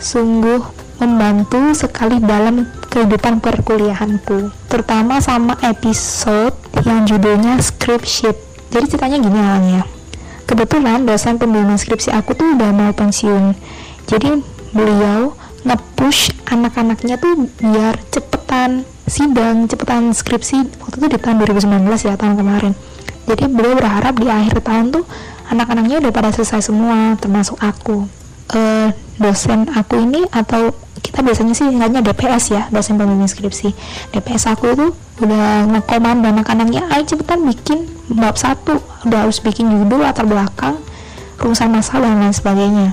sungguh membantu sekali dalam kehidupan perkuliahanku, terutama sama episode yang judulnya script sheet. Jadi ceritanya gini awalnya. Kebetulan dosen pembimbing skripsi aku tuh udah mau pensiun. Jadi beliau nge-push anak-anaknya tuh biar cepetan sidang, cepetan skripsi waktu itu di tahun 2019 ya tahun kemarin. Jadi beliau berharap di akhir tahun tuh anak-anaknya udah pada selesai semua termasuk aku. Eh, dosen aku ini atau kita biasanya sih ingatnya DPS ya dosen pembimbing skripsi. DPS aku itu udah ngekomando anak-anaknya ayo cepetan bikin bab satu. Udah harus bikin judul latar belakang rumusan masalah dan lain sebagainya.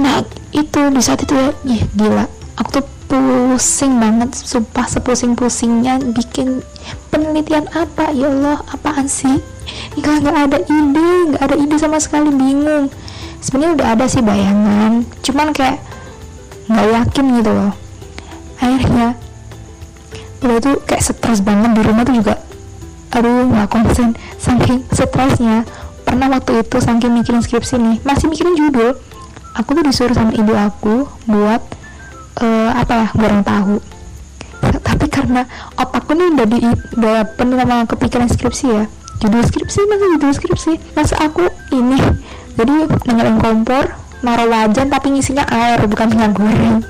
Nah itu di saat itu ya ih, gila. Aku tuh pusing banget sumpah sepusing-pusingnya bikin penelitian apa? Ya Allah apaan sih? Nggak nggak ada ide nggak ada ide sama sekali bingung. Sebenarnya udah ada sih bayangan cuman kayak nggak yakin gitu loh. Akhirnya udah tuh kayak stres banget di rumah tuh juga. Aduh nggak konsen. Saking stresnya pernah waktu itu saking mikirin skripsi nih masih mikirin judul. Aku tuh disuruh sama ibu aku buat eh, apa ya goreng tahu. Tapi karena otakku nih udah di udah penuh sama kepikiran skripsi ya. Judul skripsi masa judul skripsi? Masa aku ini jadi nyalain kompor naruh wajan tapi ngisinya air bukan minyak goreng.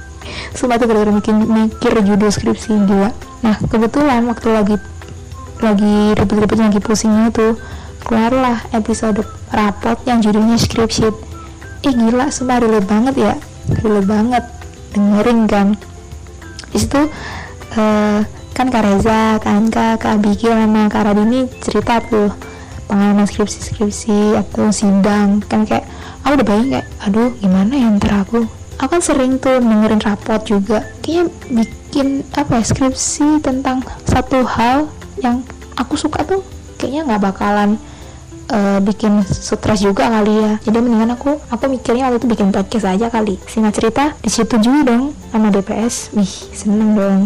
Sumpah itu gara-gara mikir, mikir judul skripsi gila. Nah kebetulan waktu lagi lagi ribet-ribetnya lagi pusingnya tuh keluarlah episode rapot yang judulnya sheet ih gila sumpah relate banget ya. Relate banget. Dengerin kan? Di situ eh, kan Kak Reza, Kak Anka, Kak Abigail sama Kak Radini cerita tuh pengalaman skripsi-skripsi atau sidang kan kayak aku udah bayang kayak aduh gimana ya ntar aku? Aku kan sering tuh dengerin rapot juga. Kayaknya bikin apa ya skripsi tentang satu hal yang aku suka tuh kayaknya nggak bakalan eh, bikin stres juga kali ya. Jadi mendingan aku aku mikirnya waktu itu bikin podcast aja kali. Singkat cerita disetujui dong sama DPS wih seneng dong.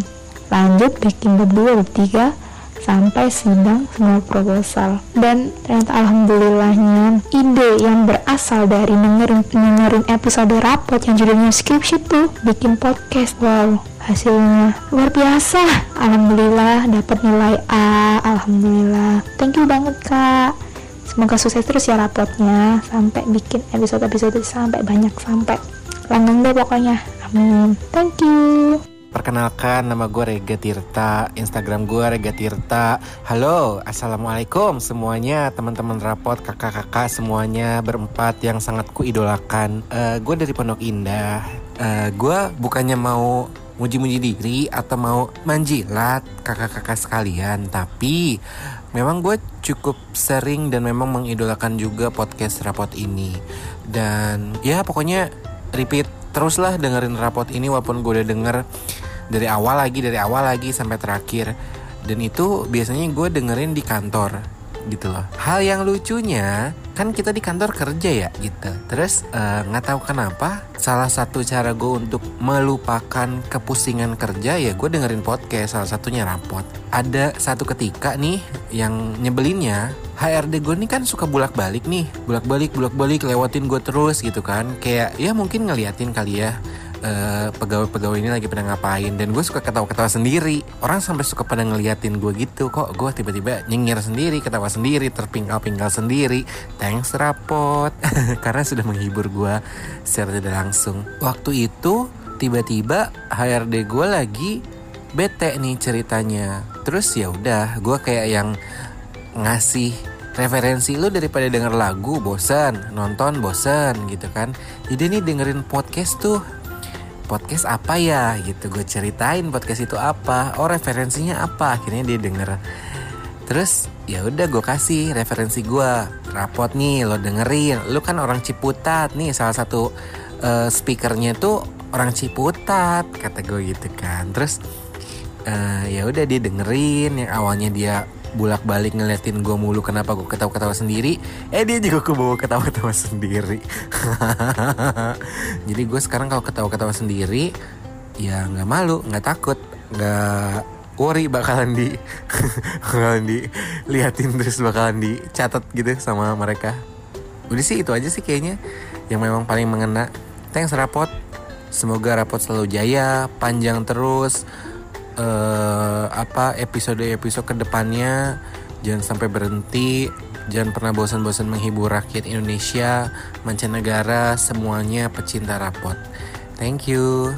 Lanjut bikin bab 2 bab 3 sampai sidang semua proposal. Dan ternyata alhamdulillahnya ide yang berasal dari dengerin dengerin episode rapot yang judulnya skripsi tuh bikin podcast. Wow hasilnya luar biasa. Alhamdulillah dapat nilai A. Alhamdulillah. Thank you banget kak. Semoga sukses terus ya rapotnya. Sampai bikin episode-episode sampai banyak sampai langgeng deh pokoknya. Amin. Thank you Perkenalkan nama gue Rega Tirta Instagram gue Rega Tirta. Halo Assalamualaikum semuanya Teman-teman rapot kakak-kakak semuanya Berempat yang sangat kuidolakan. Eh, Gue dari Pondok Indah. Eh, Gue bukannya mau muji-muji diri Atau mau manjilat kakak-kakak sekalian Tapi memang gue cukup sering dan memang mengidolakan juga podcast rapot ini. Dan ya pokoknya repeat teruslah dengerin rapot ini walaupun gue udah denger dari awal lagi dari awal lagi sampai terakhir. Dan itu biasanya gue dengerin di kantor gitu loh. Hal yang lucunya kan kita di kantor kerja ya gitu. Terus eh, nggak tahu kenapa salah satu cara gue untuk melupakan kepusingan kerja ya gue dengerin podcast salah satunya rapot. Ada satu ketika nih yang nyebelinnya HRD gue nih kan suka bolak balik nih. Bolak balik bolak balik lewatin gue terus gitu kan. Kayak ya mungkin ngeliatin kali ya eh, pegawai-pegawai ini lagi pada ngapain. Dan gue suka ketawa-ketawa sendiri. Orang sampai suka pada ngeliatin gue gitu. Kok gue tiba-tiba nyengir sendiri ketawa sendiri terpingkal-pingkal sendiri. Thanks rapot. (laughs) Karena sudah menghibur gue secara tidak langsung. Waktu itu tiba-tiba HRD gue lagi bete nih ceritanya. Terus ya udah gue kayak yang ngasih referensi lu daripada denger lagu bosen. Nonton bosen gitu kan. Jadi nih dengerin podcast tuh podcast apa ya? Gitu gue ceritain podcast itu apa oh referensinya apa. Akhirnya dia denger. Terus ya udah gue kasih referensi gue. Rapot nih lo dengerin. Lu kan orang Ciputat nih salah satu eh, speakernya tuh orang Ciputat kata gue gitu kan. Terus eh, ya udah dia dengerin. Yang awalnya dia bulak balik ngeliatin gue mulu kenapa gue ketawa-ketawa sendiri eh dia juga gue bawa ketawa-ketawa sendiri. (laughs) Jadi gue sekarang kalau ketawa-ketawa sendiri ya nggak malu nggak takut nggak worry bakalan di (laughs) bakalan diliatin terus bakalan dicatat gitu sama mereka. Udah sih itu aja sih kayaknya yang memang paling mengena. Thanks rapot. Semoga rapot selalu jaya panjang terus eh apa episode-episode ke depannya. Jangan sampai berhenti. Jangan pernah bosan-bosan menghibur rakyat Indonesia mancanegara semuanya pecinta rapot. Thank you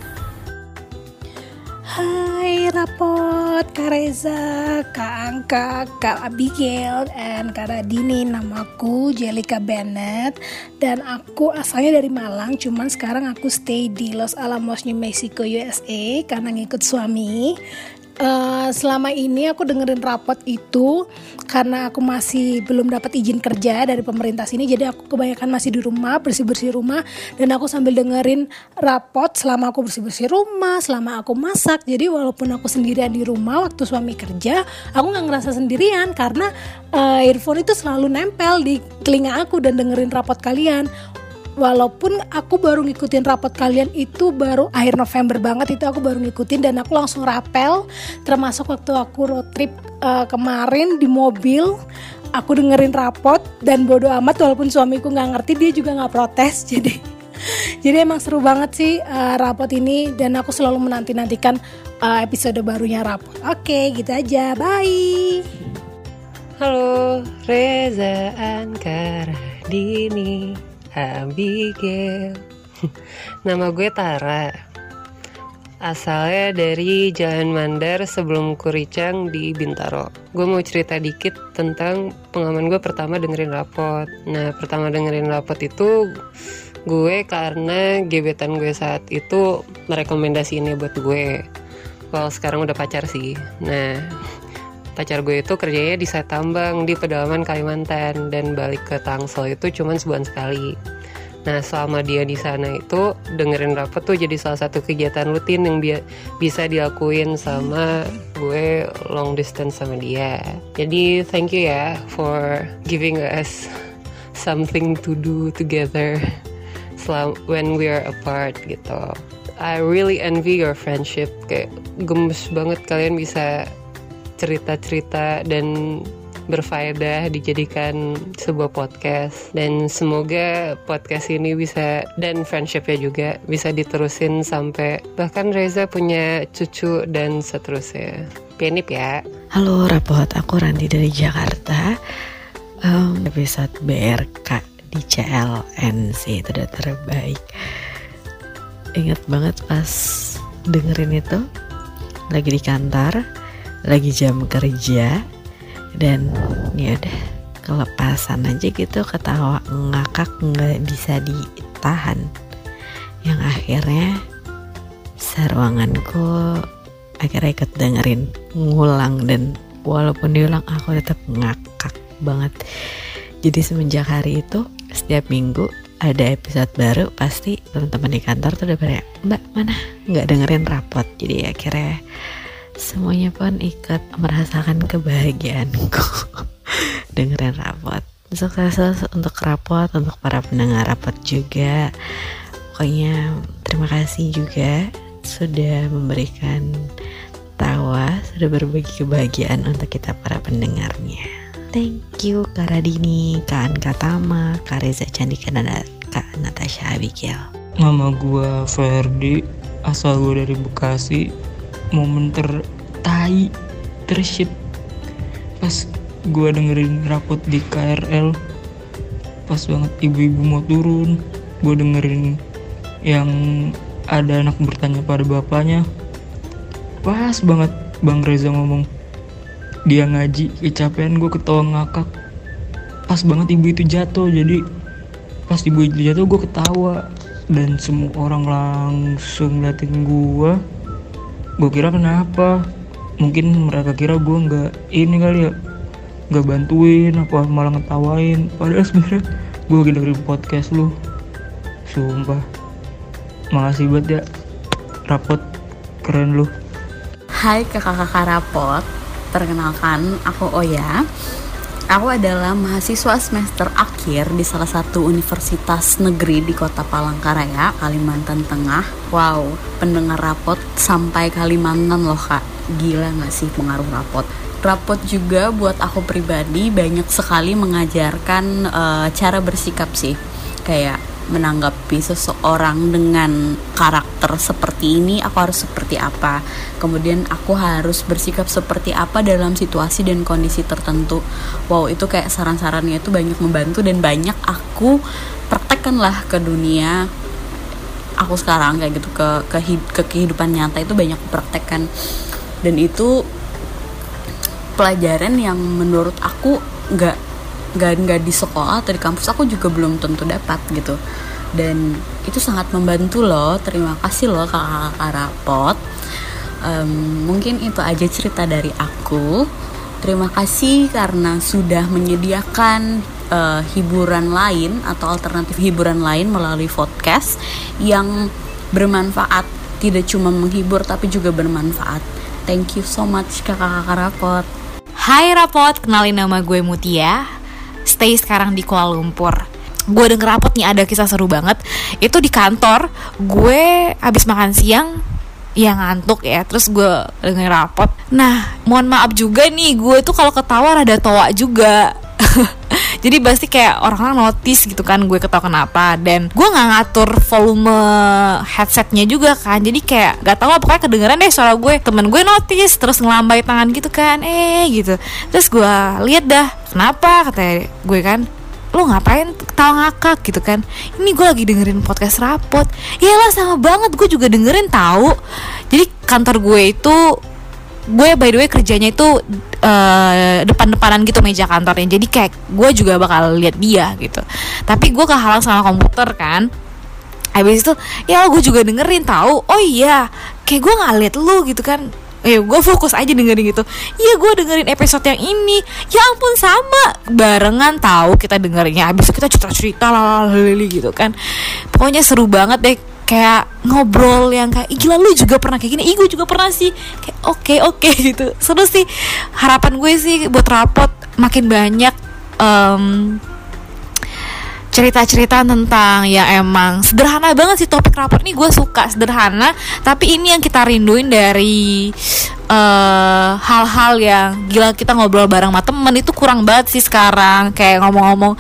Hai Rapot, Kak Reza, Kak Angka, Kak Abigail, dan Kak Radini. Namaku Jelika Bennett Dan aku asalnya dari Malang, cuman sekarang aku stay di Los Alamos, New Mexico, USA Karena ngikut suami Eh, selama ini aku dengerin rapot itu karena aku masih belum dapat izin kerja dari pemerintah sini. Jadi aku kebanyakan masih di rumah bersih-bersih rumah. Dan aku sambil dengerin rapot selama aku bersih-bersih rumah selama aku masak. Jadi walaupun aku sendirian di rumah waktu suami kerja aku nggak ngerasa sendirian karena eh, earphone itu selalu nempel di telinga aku dan dengerin rapot kalian walaupun aku baru ngikutin rapot kalian itu baru akhir November banget itu aku baru ngikutin dan aku langsung rapel. Termasuk waktu aku road trip eh, kemarin di mobil aku dengerin rapot dan bodo amat walaupun suamiku nggak ngerti dia juga nggak protes. (laughs) Jadi jadi emang seru banget sih eh, rapot ini dan aku selalu menanti nantikan episode barunya rapot. Oke gitu aja. Bye. Halo, Reza Ankara Dini Abigail (laughs) Nama gue Tara Asalnya dari Jalan Mandar sebelum Kuricang di Bintaro. Gue mau cerita dikit tentang pengalaman gue pertama dengerin rapot. Nah, pertama dengerin rapot itu gue karena gebetan gue saat itu merekomendasiinnya buat gue. Kalau sekarang udah pacar sih. Nah, (laughs) pacar gue itu kerjanya di Sat Tambang di pedalaman Kalimantan dan balik ke Tangsel itu cuma sebulan sekali. Nah selama dia di sana itu dengerin rapot tuh jadi salah satu kegiatan rutin yang bi- bisa dilakuin sama gue long distance sama dia. Jadi thank you ya for giving us something to do together selam when we are apart gitu. I really envy your friendship kayak gemes banget kalian bisa cerita-cerita dan berfaedah dijadikan sebuah podcast dan semoga podcast ini bisa dan friendshipnya juga bisa diterusin sampai bahkan Reza punya cucu dan seterusnya. Penip ya. Halo Rapot, aku Ranti dari Jakarta. Um, episode BRK di CLNC itu udah terbaik. Ingat banget pas dengerin itu lagi di kantor, lagi jam kerja, dan ya udah kelepasan aja gitu ketawa ngakak nggak bisa ditahan. Yang akhirnya seruanganku akhirnya ikut dengerin ngulang dan walaupun diulang aku tetap ngakak banget. Jadi semenjak hari itu setiap minggu ada episode baru pasti teman-teman di kantor tuh udah pada mbak mana? Nggak dengerin rapot. Jadi akhirnya semuanya pun ikut merasakan kebahagiaanku. (laughs) Dengerin rapot. Sukses untuk rapot untuk para pendengar rapot juga. Pokoknya terima kasih juga sudah memberikan tawa sudah berbagi kebahagiaan untuk kita para pendengarnya. Thank you Kak Radini Kak Anka Tama Kak Reza Candika dan Kak Natasha Abigail. Nama gue Ferdi, asal gue dari Bekasi. Momen tertai, tershit pas gue dengerin rapot di KRL. Pas banget ibu-ibu mau turun, gue dengerin yang ada anak bertanya pada bapaknya. Pas banget Bang Reza ngomong dia ngaji kecapean gue ketawa ngakak pas banget ibu itu jatuh jadi pas ibu itu jatuh gue ketawa dan semua orang langsung liatin gue gue kira kenapa? Mungkin mereka kira gue nggak ini kali ya nggak bantuin apa malah ngetawain. Padahal sebenarnya gue lagi dengerin podcast lu. Sumpah. Makasih banget ya rapot keren lu. Hai kakak-kakak rapot, perkenalkan aku Oya. Aku adalah mahasiswa semester akhir di salah satu universitas negeri di kota Palangkaraya, Kalimantan Tengah. Wow, pendengar rapot sampai Kalimantan loh kak. Gila gak sih pengaruh rapot? Rapot juga buat aku pribadi banyak sekali mengajarkan eh, cara bersikap sih. Kayak menanggapi seseorang dengan karakter seperti ini aku harus seperti apa? Kemudian aku harus bersikap seperti apa dalam situasi dan kondisi tertentu. Wow itu kayak saran-sarannya itu banyak membantu dan banyak aku praktekkan lah ke dunia. Aku sekarang kayak gitu ke ke, ke kehidupan nyata itu banyak praktekkan. Dan itu pelajaran yang menurut aku nggak nggak nggak di sekolah atau di kampus aku juga belum tentu dapat gitu. Dan itu sangat membantu loh terima kasih loh kakak-kakak rapot. Em, mungkin itu aja cerita dari aku. Terima kasih karena sudah menyediakan eh, hiburan lain atau alternatif hiburan lain melalui podcast yang bermanfaat tidak cuma menghibur tapi juga bermanfaat. Thank you so much kakak-kakak rapot. Hai Rapot, kenalin nama gue Mutia Stay sekarang di Kuala Lumpur. Gue denger rapot nih ada kisah seru banget. Itu di kantor Gue habis makan siang Ya ngantuk ya Terus gue denger rapot. Nah mohon maaf juga nih Gue tuh kalau ketawa rada toa juga. (laughs) Jadi pasti kayak orang-orang notice gitu kan gue ketawa kenapa. Dan gue nggak ngatur volume headsetnya juga kan jadi kayak gak tahu pokoknya kedengeran deh suara gue. Temen gue notice terus ngelambai tangan gitu kan eh gitu. Terus gue lihat dah kenapa? Kata gue kan lo ngapain ketawa ngakak? gitu kan. Ini gue lagi dengerin podcast rapot. Iyalah sama banget gue juga dengerin tahu. Jadi kantor gue itu gue by the way kerjanya itu eh, depan-depanan gitu meja kantornya. Jadi kayak gue juga bakal lihat dia gitu. Tapi gue kehalang sama komputer kan. Habis itu ya gue juga dengerin tahu. Oh iya kayak gue nggak liat lu gitu kan Eh, gue fokus aja dengerin gitu. Iya, gue dengerin episode yang ini. Ya ampun sama, barengan tahu kita dengerinnya. Habis kita cerita-cerita lah gitu kan. Pokoknya seru banget deh kayak ngobrol yang kayak "Ih, gila lu juga pernah kayak gini ih gue juga pernah sih kayak oke oke (laughs) gitu seru sih harapan gue sih buat rapot makin banyak em, cerita-cerita tentang ya emang sederhana banget sih topik rapor ini gue suka sederhana tapi ini yang kita rinduin dari eh, hal-hal yang gila kita ngobrol bareng sama temen. Itu kurang banget sih sekarang kayak ngomong-ngomong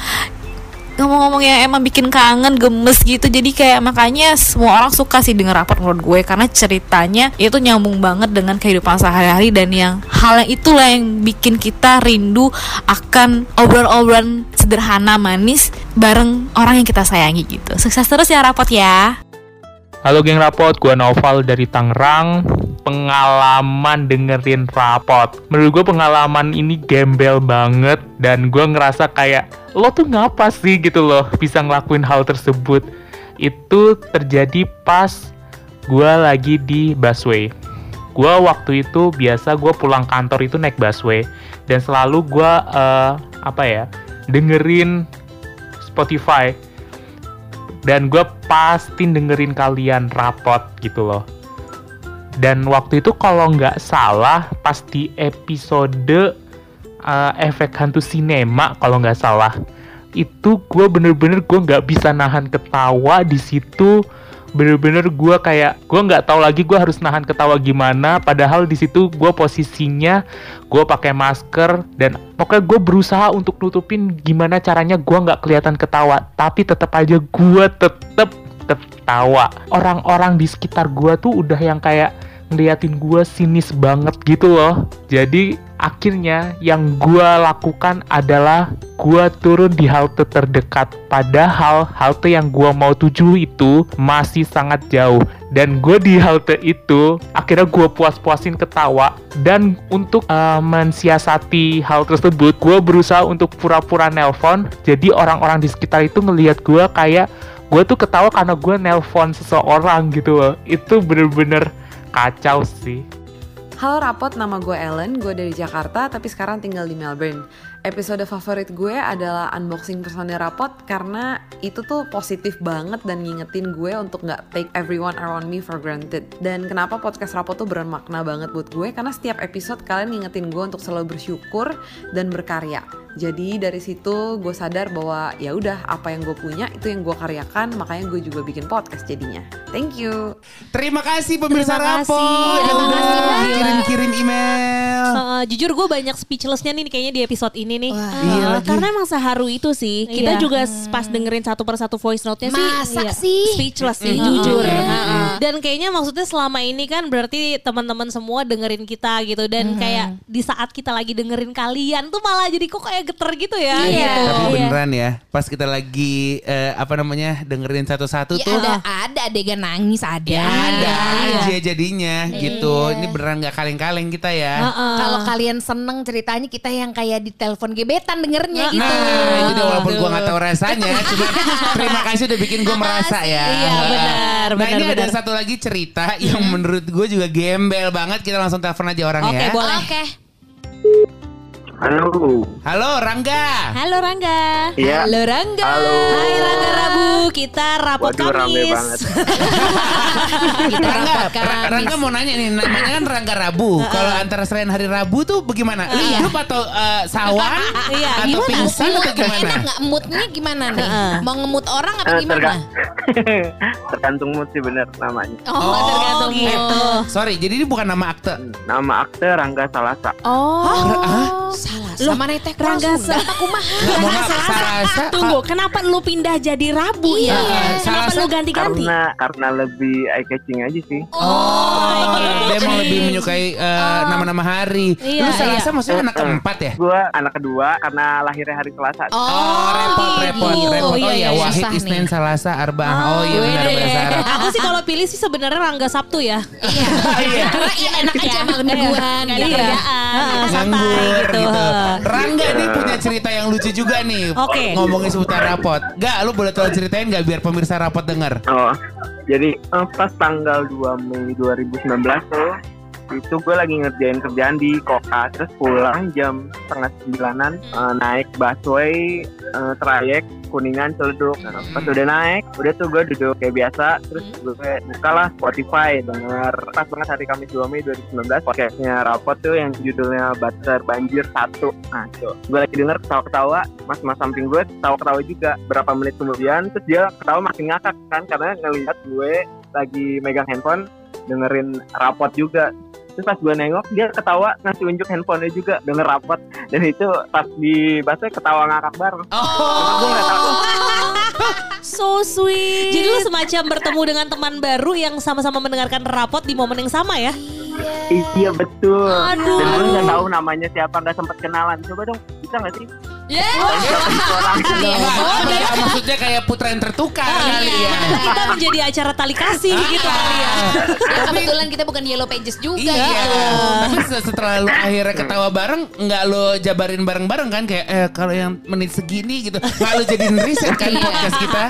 ngomong-ngomong yang emang bikin kangen gemes gitu. Jadi kayak makanya semua orang suka sih denger rapor menurut gue. Karena ceritanya itu nyambung banget dengan kehidupan sehari-hari. Dan yang hal yang itulah yang bikin kita rindu akan obrolan-obrolan sederhana manis bareng orang yang kita sayangi gitu. Sukses terus ya rapot ya Halo geng rapot, gue Noval dari Tangerang. Pengalaman dengerin rapot. Menurut gue pengalaman ini gembel banget Dan gue ngerasa kayak Lo tuh ngapa sih gitu loh Bisa ngelakuin hal tersebut. Itu terjadi pas gue lagi di busway. Gue waktu itu biasa gue pulang kantor itu naik busway Dan selalu gue eh, apa ya Dengerin Spotify dan gue pasti dengerin kalian rapot gitu loh. Dan waktu itu kalau nggak salah pas di episode uh, efek hantu sinema kalau nggak salah. Itu gue bener-bener gue nggak bisa nahan ketawa di situ bener-bener gue kayak gue nggak tahu lagi gue harus nahan ketawa gimana padahal di situ gue posisinya gue pakai masker dan pokoknya gue berusaha untuk nutupin gimana caranya gue nggak kelihatan ketawa tapi tetap aja gue tetap ketawa. Orang-orang di sekitar gue tuh udah yang kayak ngeliatin gue sinis banget gitu loh. Jadi akhirnya yang gue lakukan adalah gue turun di halte terdekat. Padahal halte yang gue mau tuju itu masih sangat jauh. Dan gue di halte itu akhirnya gue puas-puasin ketawa. Dan untuk eh, mensiasati hal tersebut gue berusaha untuk pura-pura nelpon. Jadi orang-orang di sekitar itu ngelihat gue kayak gue tuh ketawa karena gue nelpon seseorang gitu loh. Itu bener-bener kacau sih Halo Rapot, nama gue Ellen, gue dari Jakarta tapi sekarang tinggal di Melbourne. Episode favorit gue adalah unboxing personil Rapot karena itu tuh positif banget dan ngingetin gue untuk nggak take everyone around me for granted. Dan kenapa podcast Rapot tuh bermakna banget buat gue? Karena setiap episode kalian ngingetin gue untuk selalu bersyukur dan berkarya. Jadi dari situ gue sadar bahwa ya udah apa yang gue punya itu yang gue karyakan, makanya gue juga bikin podcast jadinya. Thank you. Terima kasih pemirsa Terima kasih. Terima kirim-kirim email. Uh, jujur gue banyak speechlessnya nih kayaknya di episode ini nih. Uh, karena emang seharu itu sih. Kita Iya. juga pas dengerin satu persatu voice note-nya sih Masa iya, sih? speechless sih Mm. jujur. Iya. Heeh. Dan kayaknya maksudnya selama ini kan berarti teman-teman semua dengerin kita gitu dan kayak di saat kita lagi dengerin kalian tuh malah jadi kok kayak geter gitu ya. Iya. gitu. Tapi beneran ya, pas kita lagi eh, apa namanya dengerin satu-satu Ya tuh ada ada adegan nangis ada. ya ada Iya. aja jadinya gitu. Ini beneran nggak kaleng-kaleng kita ya. Kalau kalian seneng ceritanya kita yang kayak di telepon gebetan dengernya gitu. Nah, itu walaupun gue nggak tahu rasanya, cuma terima kasih udah bikin gue merasa ya. Iya, benar, Nah benar, ini ada benar. satu lagi cerita yang menurut gue juga gembel banget. Kita langsung telepon aja orang Oke, ya. boleh. Oke. Halo. Halo Rangga. Halo Rangga. Iya. Halo Rangga. Halo. Hai Rangga Rabu, kita rapot Waduh, rame Kamis. banget. (laughs) Kita Rangga, Kamis. Rangga mau nanya nih, namanya kan Rangga Rabu. Kalau antara selain hari Rabu tuh bagaimana? Lu hidup atau eh, sawan? Iya, atau Gimana? pingsan atau Moodnya gimana? Enak nggak? Moodnya gimana nih? Mau ngemut orang apa Eh, gimana? terga- (laughs) Tergantung mood sih bener namanya. Oh, tergantung gitu. mood. Sorry, jadi ini bukan nama akte. Nama akte Rangga Salasa. Oh, salah Selasa mana teh Rangga. Selasa kumaha? Mau Rangga Selasa. Selasa, Tunggu, kenapa lu pindah jadi Rabu ya? Iya. Kenapa Selasa- lu ganti-ganti? Karena karena lebih eye catching aja sih. Oh, dia emang lebih menyukai eh, nama-nama hari. Iya, Lu Selasa iya. maksudnya anak keempat ya? Gue anak kedua karena lahirnya hari Selasa. Oh, repot, repot, gitu. repot. Oh Iya, iya, iya, Wahid Isnin nih. Salasa Arba. Oh iya benar benar. Aku sih kalau pilih sih sebenarnya Rangga Sabtu ya. Karena iya enak aja malam mingguan gitu. kerjaan. Nganggur gitu. Gitu. Rangga nih punya cerita yang lucu juga nih. Oke. Ngomongin seputar rapot. Gak, lu boleh tolong ceritain gak biar pemirsa rapot denger? Oh, jadi eh, pas tanggal 2 Mei 2019 tuh itu gue lagi ngerjain kerjaan di Koka. Terus pulang jam setengah sembilanan eh, naik busway eh, trayek kuningan celeduk. Nah, pas udah naik udah tuh gue duduk kayak biasa. Terus gue bukalah Spotify denger. Pas banget hari Kamis 2 Mei 2019 podcastnya rapot tuh yang judulnya Bater Banjir satu. Nah tuh. Gue lagi denger ketawa-ketawa mas-mas samping gue ketawa-ketawa juga. Berapa menit kemudian terus dia ketawa makin ngakak kan karena ngelihat gue lagi megang handphone dengerin rapot juga terus pas gue nengok dia ketawa ngasih unjuk handphonenya juga denger rapot dan itu pas di bahasa ketawa ngakak bareng oh. gue nggak tahu (laughs) So sweet. Jadi lu semacam bertemu dengan teman baru yang sama-sama mendengarkan rapot di momen yang sama ya? iya betul Aduh. dan gue nggak tahu namanya siapa nggak sempet kenalan coba dong bisa nggak sih Ya. Oh, iya, maksudnya kayak putra yang tertukar kali ya. Kita menjadi acara tali kasih gitu kali ya. Ya, kebetulan kita bukan Yellow Pages juga Iya. gitu. Tapi setelah lu akhirnya ketawa bareng, nggak lu jabarin bareng-bareng kan kayak eh kalau yang menit segini gitu. Nggak lu jadiin riset kan podcast kita.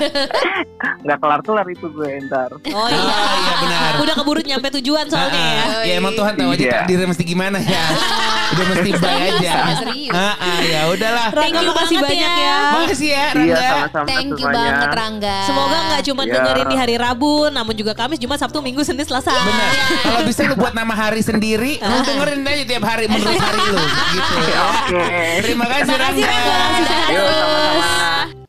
nggak kelar kelar itu gue ntar Oh iya. iya benar. Udah keburu nyampe tujuan soalnya ya. Ya emang Tuhan tahu aja Iya. takdirnya mesti gimana ya. Udah mesti baik aja. serius. Ah, ah, ya udahlah. Rangga makasih banyak ya. Makasih ya iya Rangga. sama-sama Thank you semuanya banget Rangga. Semoga nggak cuma Ya. dengerin di hari Rabu, namun juga Kamis, Jumat, Sabtu, Minggu, Senin, Selasa. Benar. Kalau bisa lu buat nama hari sendiri, lu dengerin aja tiap hari menurut hari lu gitu ya. oke Terima kasih Rangga. Yuk, sama-sama